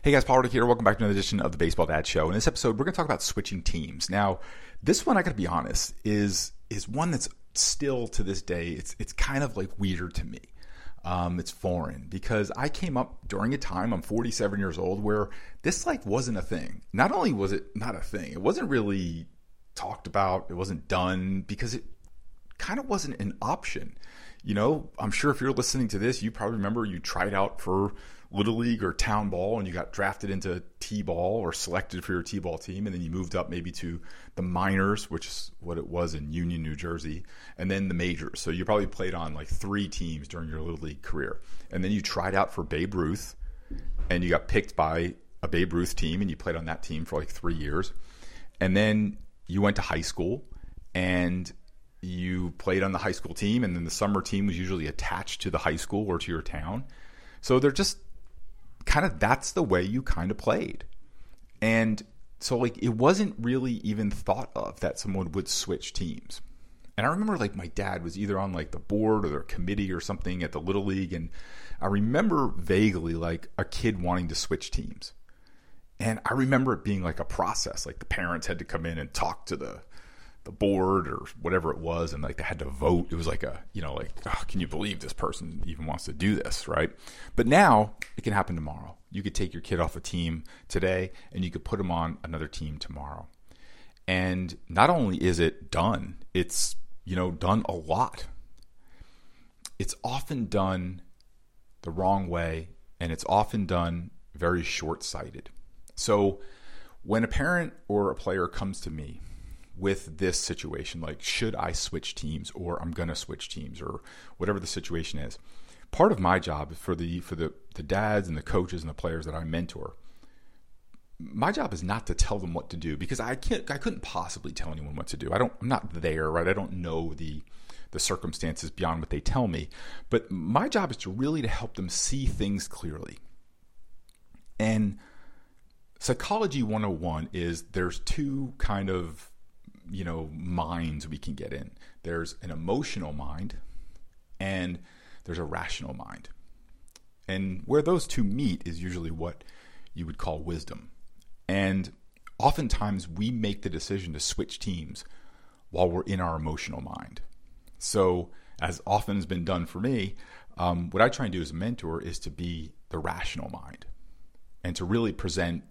Hey guys, Paul Reddick here. Welcome back to another edition of the Baseball Dad Show. In this episode, we're going to talk about switching teams. Now, this one, I got to be honest, is is one that's still to this day, it's it's kind of like weird to me. Um, it's foreign because I came up during a time, I'm 47 years old, where this like wasn't a thing. Not only was it not a thing, it wasn't really talked about, it wasn't done because it kind of wasn't an option. You know, I'm sure if you're listening to this, you probably remember you tried out for little league or town ball and you got drafted into t-ball or selected for your t-ball team and then you moved up maybe to the minors which is what it was in union new jersey and then the majors. So you probably played on like three teams during your little league career. And then you tried out for babe ruth and you got picked by a babe ruth team and you played on that team for like three years. And then you went to high school and you played on the high school team and then the summer team was usually attached to the high school or to your town so they're just kind of that's the way you kind of played. And so like it wasn't really even thought of that someone would switch teams. And I remember like my dad was either on like the board or the committee or something at the little league and I remember vaguely like a kid wanting to switch teams. And I remember it being like a process. Like the parents had to come in and talk to the the board or whatever it was and like they had to vote. It was like a you know like oh, can you believe this person even wants to do this? Right? But now it can happen tomorrow. You could take your kid off a team today and you could put them on another team tomorrow. And not only is it done it's you know done a lot. It's often done the wrong way and it's often done very short-sighted. So when a parent or a player comes to me with this situation like should i switch teams or i'm going to switch teams or whatever the situation is. Part of my job for the for the the dads and the coaches and the players that i mentor my job is not to tell them what to do because i can't i couldn't possibly tell anyone what to do. I don't i'm not there right? I don't know the the circumstances beyond what they tell me. But my job is to really to help them see things clearly. And psychology 101 is there's two kind of you know minds we can get in. There's an emotional mind and there's a rational mind. And where those two meet is usually what you would call wisdom. And oftentimes we make the decision to switch teams while we're in our emotional mind. So, as often has been done for me, um, what I try and do as a mentor is to be the rational mind and to really present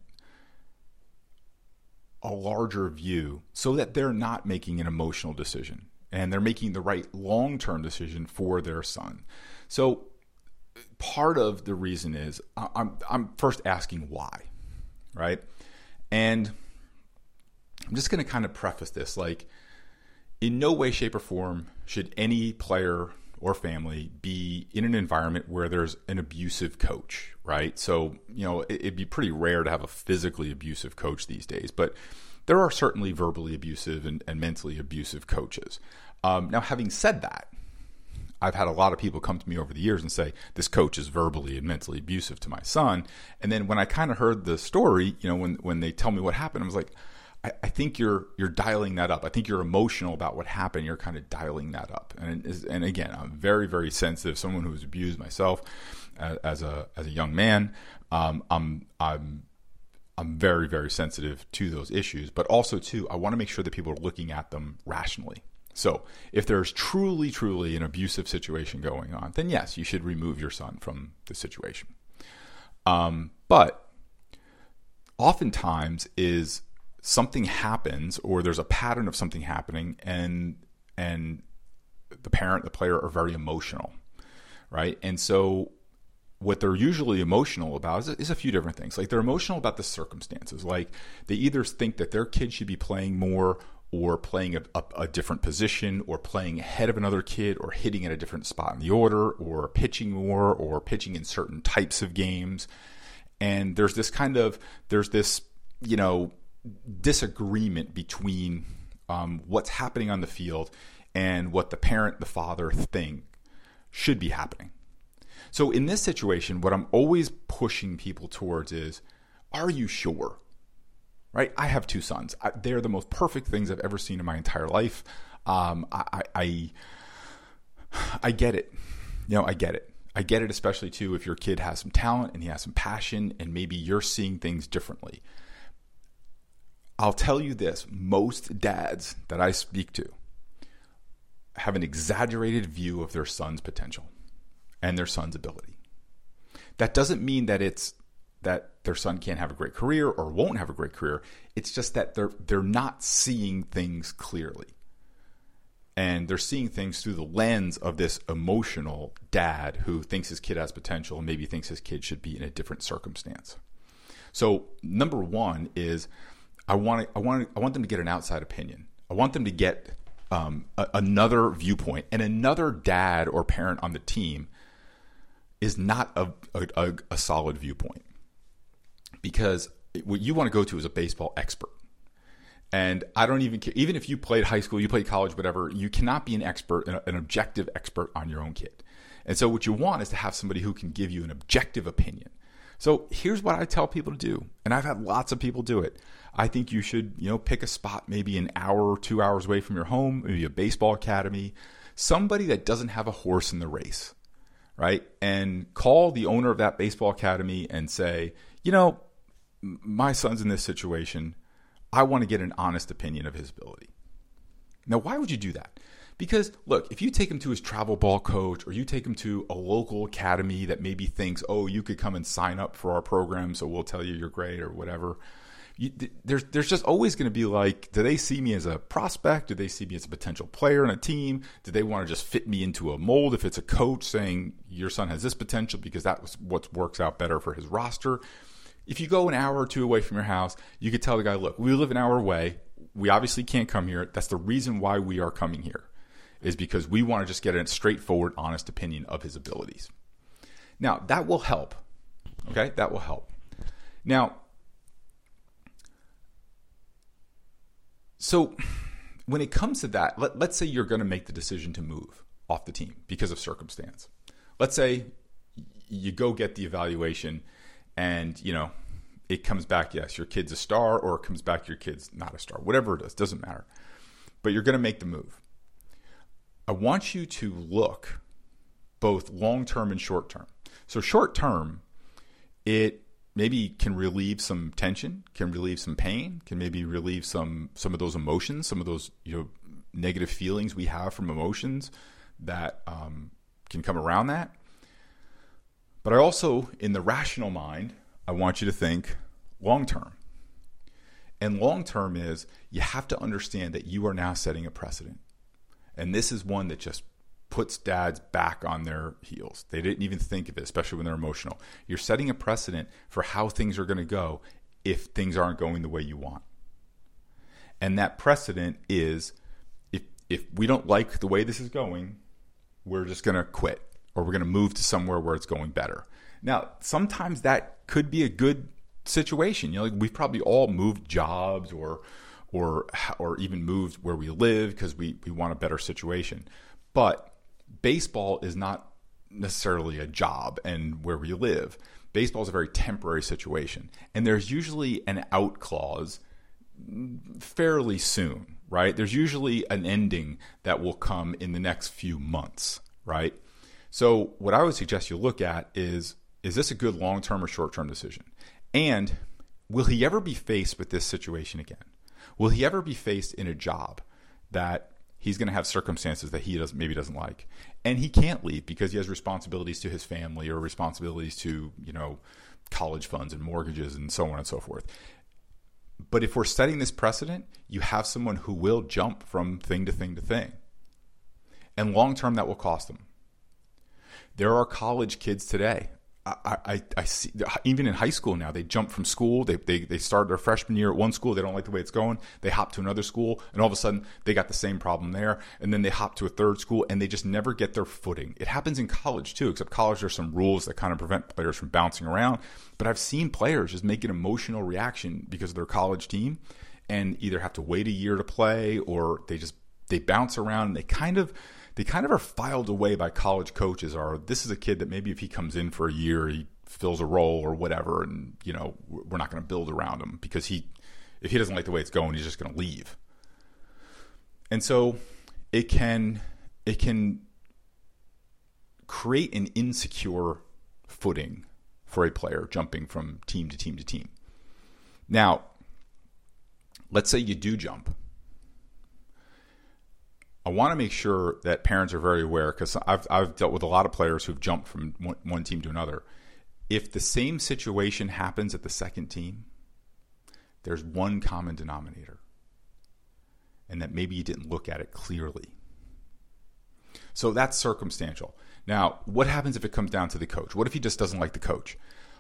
a larger view so that they're not making an emotional decision and they're making the right long term decision for their son. So, part of the reason is I'm, I'm first asking why, right? And I'm just going to kind of preface this like, in no way, shape, or form should any player or family be in an environment where there's an abusive coach, right? So, you know, it'd be pretty rare to have a physically abusive coach these days, but there are certainly verbally abusive and, and mentally abusive coaches. Um, now, having said that, I've had a lot of people come to me over the years and say, this coach is verbally and mentally abusive to my son. And then when I kind of heard the story, you know, when, when they tell me what happened, I was like, I, I, think you're you're dialing that up. I think you're emotional about what happened. You're kind of dialing that up. And and again, I'm very very sensitive. Someone who was abused myself as, as a as a young man. Um, I'm I'm I'm very very sensitive to those issues. But also too, I want to make sure that people are looking at them rationally. So if there's truly truly an abusive situation going on, then yes, you should remove your son from the situation. Um, but oftentimes is something happens or there's a pattern of something happening and and the parent the player are very emotional right? And so what they're usually emotional about is, is, a few different things. Like they're emotional about the circumstances. Like they either think that their kid should be playing more or playing a, a, a, different position or playing ahead of another kid or hitting at a different spot in the order or pitching more or pitching in certain types of games. And there's this kind of there's this you know disagreement between um, what's happening on the field and what the parent, the father think should be happening. So in this situation, what I'm always pushing people towards is, are you sure? Right? I have two sons. I, they're the most perfect things I've ever seen in my entire life. Um, I, I, I get it. You know, I get it. I get it, especially too, if your kid has some talent and he has some passion and maybe you're seeing things differently. I'll tell you this most dads that I speak to have an exaggerated view of their son's potential and their son's ability. That doesn't mean that it's that their son can't have a great career or won't have a great career. It's just that they're they're not seeing things clearly. And they're seeing things through the lens of this emotional dad who thinks his kid has potential and maybe thinks his kid should be in a different circumstance. So, number 1 is I want I want I want them to get an outside opinion. I want them to get um, a, another viewpoint and another dad or parent on the team is not a, a, a solid viewpoint because what you want to go to is a baseball expert. And I don't even care, even if you played high school, you played college, whatever, you cannot be an expert, an objective expert on your own kid. And so what you want is to have somebody who can give you an objective opinion. So here's what I tell people to do, and I've had lots of people do it. I think you should, you know, pick a spot maybe an hour or two hours away from your home, maybe a baseball academy, somebody that doesn't have a horse in the race, right? And call the owner of that baseball academy and say, you know, my son's in this situation. I want to get an honest opinion of his ability. Now, why would you do that? Because look, if you take him to his travel ball coach or you take him to a local academy that maybe thinks, oh, you could come and sign up for our program, so we'll tell you you're great or whatever. You, there's there's just always going to be like, do they see me as a prospect? Do they see me as a potential player in a team? Do they want to just fit me into a mold? If it's a coach saying your son has this potential because that was what works out better for his roster, if you go an hour or two away from your house, you could tell the guy, look, we live an hour away. We obviously can't come here. That's the reason why we are coming here, is because we want to just get a straightforward, honest opinion of his abilities. Now, that will help. Okay? That will help. Now, so when it comes to that, let, let's say you're going to make the decision to move off the team because of circumstance. Let's say you go get the evaluation and you know it comes back yes your kid's a star or it comes back your kid's not a star whatever it is doesn't matter but you're going to make the move i want you to look both long term and short term so short term it maybe can relieve some tension can relieve some pain can maybe relieve some some of those emotions some of those you know negative feelings we have from emotions that um, can come around that but I also, in the rational mind, I want you to think long term. And long term is you have to understand that you are now setting a precedent. And this is one that just puts dads back on their heels. They didn't even think of it, especially when they're emotional. You're setting a precedent for how things are going to go if things aren't going the way you want. And that precedent is if if we don't like the way this is going, we're just going to quit or we're going to move to somewhere where it's going better. Now, sometimes that could be a good situation. You know, like we've probably all moved jobs or or or even moved where we live because we we want a better situation. But baseball is not necessarily a job and where we live. Baseball is a very temporary situation, and there's usually an out clause fairly soon, right? There's usually an ending that will come in the next few months, right? So what I would suggest you look at is is this a good long term or short term decision? And will he ever be faced with this situation again? Will he ever be faced in a job that he's going to have circumstances that he doesn't maybe doesn't like, and he can't leave because he has responsibilities to his family or responsibilities to you know college funds and mortgages and so on and so forth. But if we're setting this precedent, you have someone who will jump from thing to thing to thing. And long term, that will cost them. There are college kids today. I, I, see even in high school now they jump from school. They, they they start their freshman year at one school. They don't like the way it's going. They hop to another school and all of a sudden they got the same problem there. And then they hop to a third school and they just never get their footing. It happens in college too except college there's some rules that kind of prevent players from bouncing around. But I've seen players just make an emotional reaction because of their college team and either have to wait a year to play or they just they bounce around and they kind of they kind of are filed away by college coaches are this is a kid that maybe if he comes in for a year he fills a role or whatever and you know we're not going to build around him because he if he doesn't like the way it's going he's just going to leave and so it can it can create an insecure footing for a player jumping from team to team to team. Now, let's say you do jump. I want to make sure that parents are very aware because I've, I've dealt with a lot of players who've jumped from one, one team to another. If the same situation happens at the second team, there's one common denominator, and that maybe you didn't look at it clearly. So that's circumstantial. Now, what happens if it comes down to the coach? What if he just doesn't like the coach?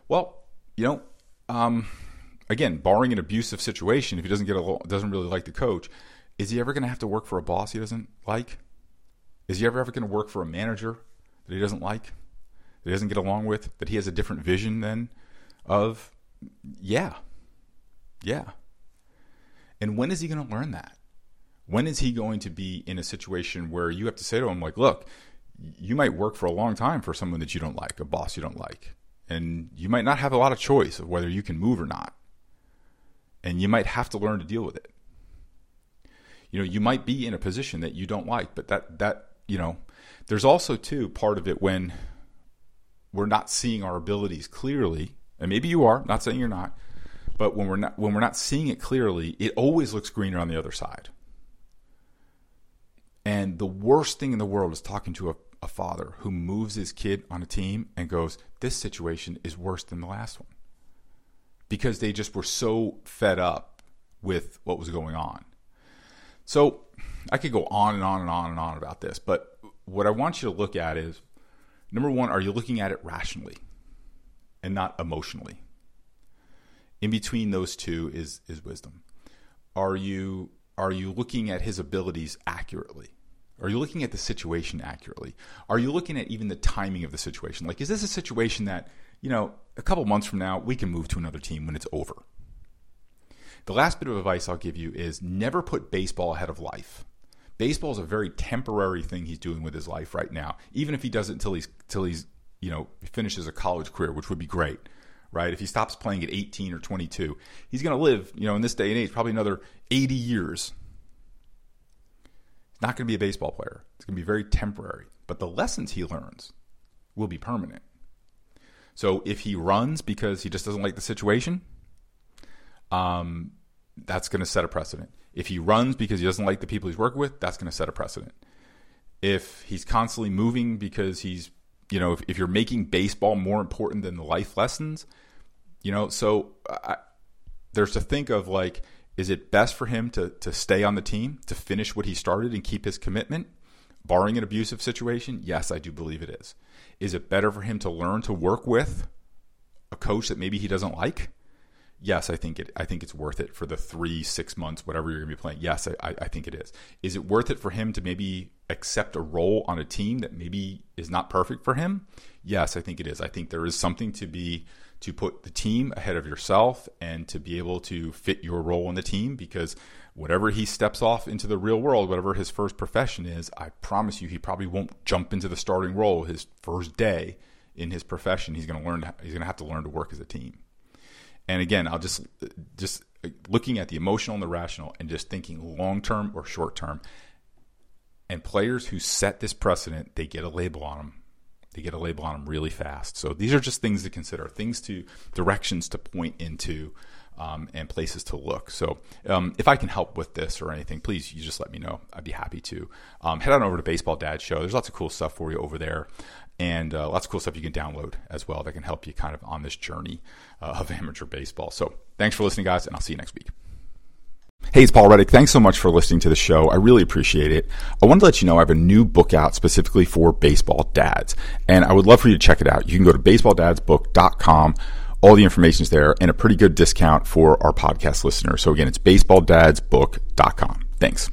Well, you know, um, again, barring an abusive situation, if he doesn't get a doesn't really like the coach, is he ever going to have to work for a boss he doesn't like? Is he ever ever going to work for a manager that he doesn't like, that he doesn't get along with, that he has a different vision than of? Yeah, yeah. And when is he going to learn that? When is he going to be in a situation where you have to say to him, like, look, you might work for a long time for someone that you don't like, a boss you don't like. And you might not have a lot of choice of whether you can move or not. And you might have to learn to deal with it. You know, you might be in a position that you don't like, but that, that, you know, there's also, too, part of it when we're not seeing our abilities clearly, and maybe you are, not saying you're not, but when we're not, when we're not seeing it clearly, it always looks greener on the other side. And the worst thing in the world is talking to a a father who moves his kid on a team and goes, This situation is worse than the last one. Because they just were so fed up with what was going on. So I could go on and on and on and on about this, but what I want you to look at is number one, are you looking at it rationally and not emotionally? In between those two is is wisdom. Are you are you looking at his abilities accurately? Are you looking at the situation accurately? Are you looking at even the timing of the situation? Like, is this a situation that, you know, a couple months from now, we can move to another team when it's over? The last bit of advice I'll give you is never put baseball ahead of life. Baseball is a very temporary thing he's doing with his life right now. Even if he does it until he's until he's you know finishes a college career, which would be great, right? If he stops playing at 18 or 22, he's going to live, you know, in this day and age, probably another 80 years He's not going to be a baseball player. It's going to be very temporary. But the lessons he learns will be permanent. So if he runs because he just doesn't like the situation, um, that's going to set a precedent. If he runs because he doesn't like the people he's working with, that's going to set a precedent. If he's constantly moving because he's, you know, if, if you're making baseball more important than the life lessons, you know, so I, there's to think of like, is it best for him to, to stay on the team, to finish what he started and keep his commitment, barring an abusive situation? Yes, I do believe it is. Is it better for him to learn to work with a coach that maybe he doesn't like? Yes, I think it. I think it's worth it for the three, six months, whatever you're going to be playing. Yes, I, I think it is. Is it worth it for him to maybe accept a role on a team that maybe is not perfect for him? Yes, I think it is. I think there is something to be to put the team ahead of yourself and to be able to fit your role in the team because whatever he steps off into the real world, whatever his first profession is, I promise you he probably won't jump into the starting role his first day in his profession. He's going to learn he's going to have to learn to work as a team. And again, I'll just just looking at the emotional and the rational and just thinking long term or short term. And players who set this precedent, they get a label on them they get a label on them really fast. So these are just things to consider, things to directions to point into. Um, and places to look. So, um, if I can help with this or anything, please you just let me know. I'd be happy to. Um, head on over to Baseball Dad Show. There's lots of cool stuff for you over there, and uh, lots of cool stuff you can download as well that can help you kind of on this journey uh, of amateur baseball. So, thanks for listening, guys, and I'll see you next week. Hey, it's Paul Reddick. Thanks so much for listening to the show. I really appreciate it. I wanted to let you know I have a new book out specifically for baseball dads, and I would love for you to check it out. You can go to baseballdadsbook.com. All the information is there and a pretty good discount for our podcast listeners. So again, it's baseballdadsbook.com. Thanks.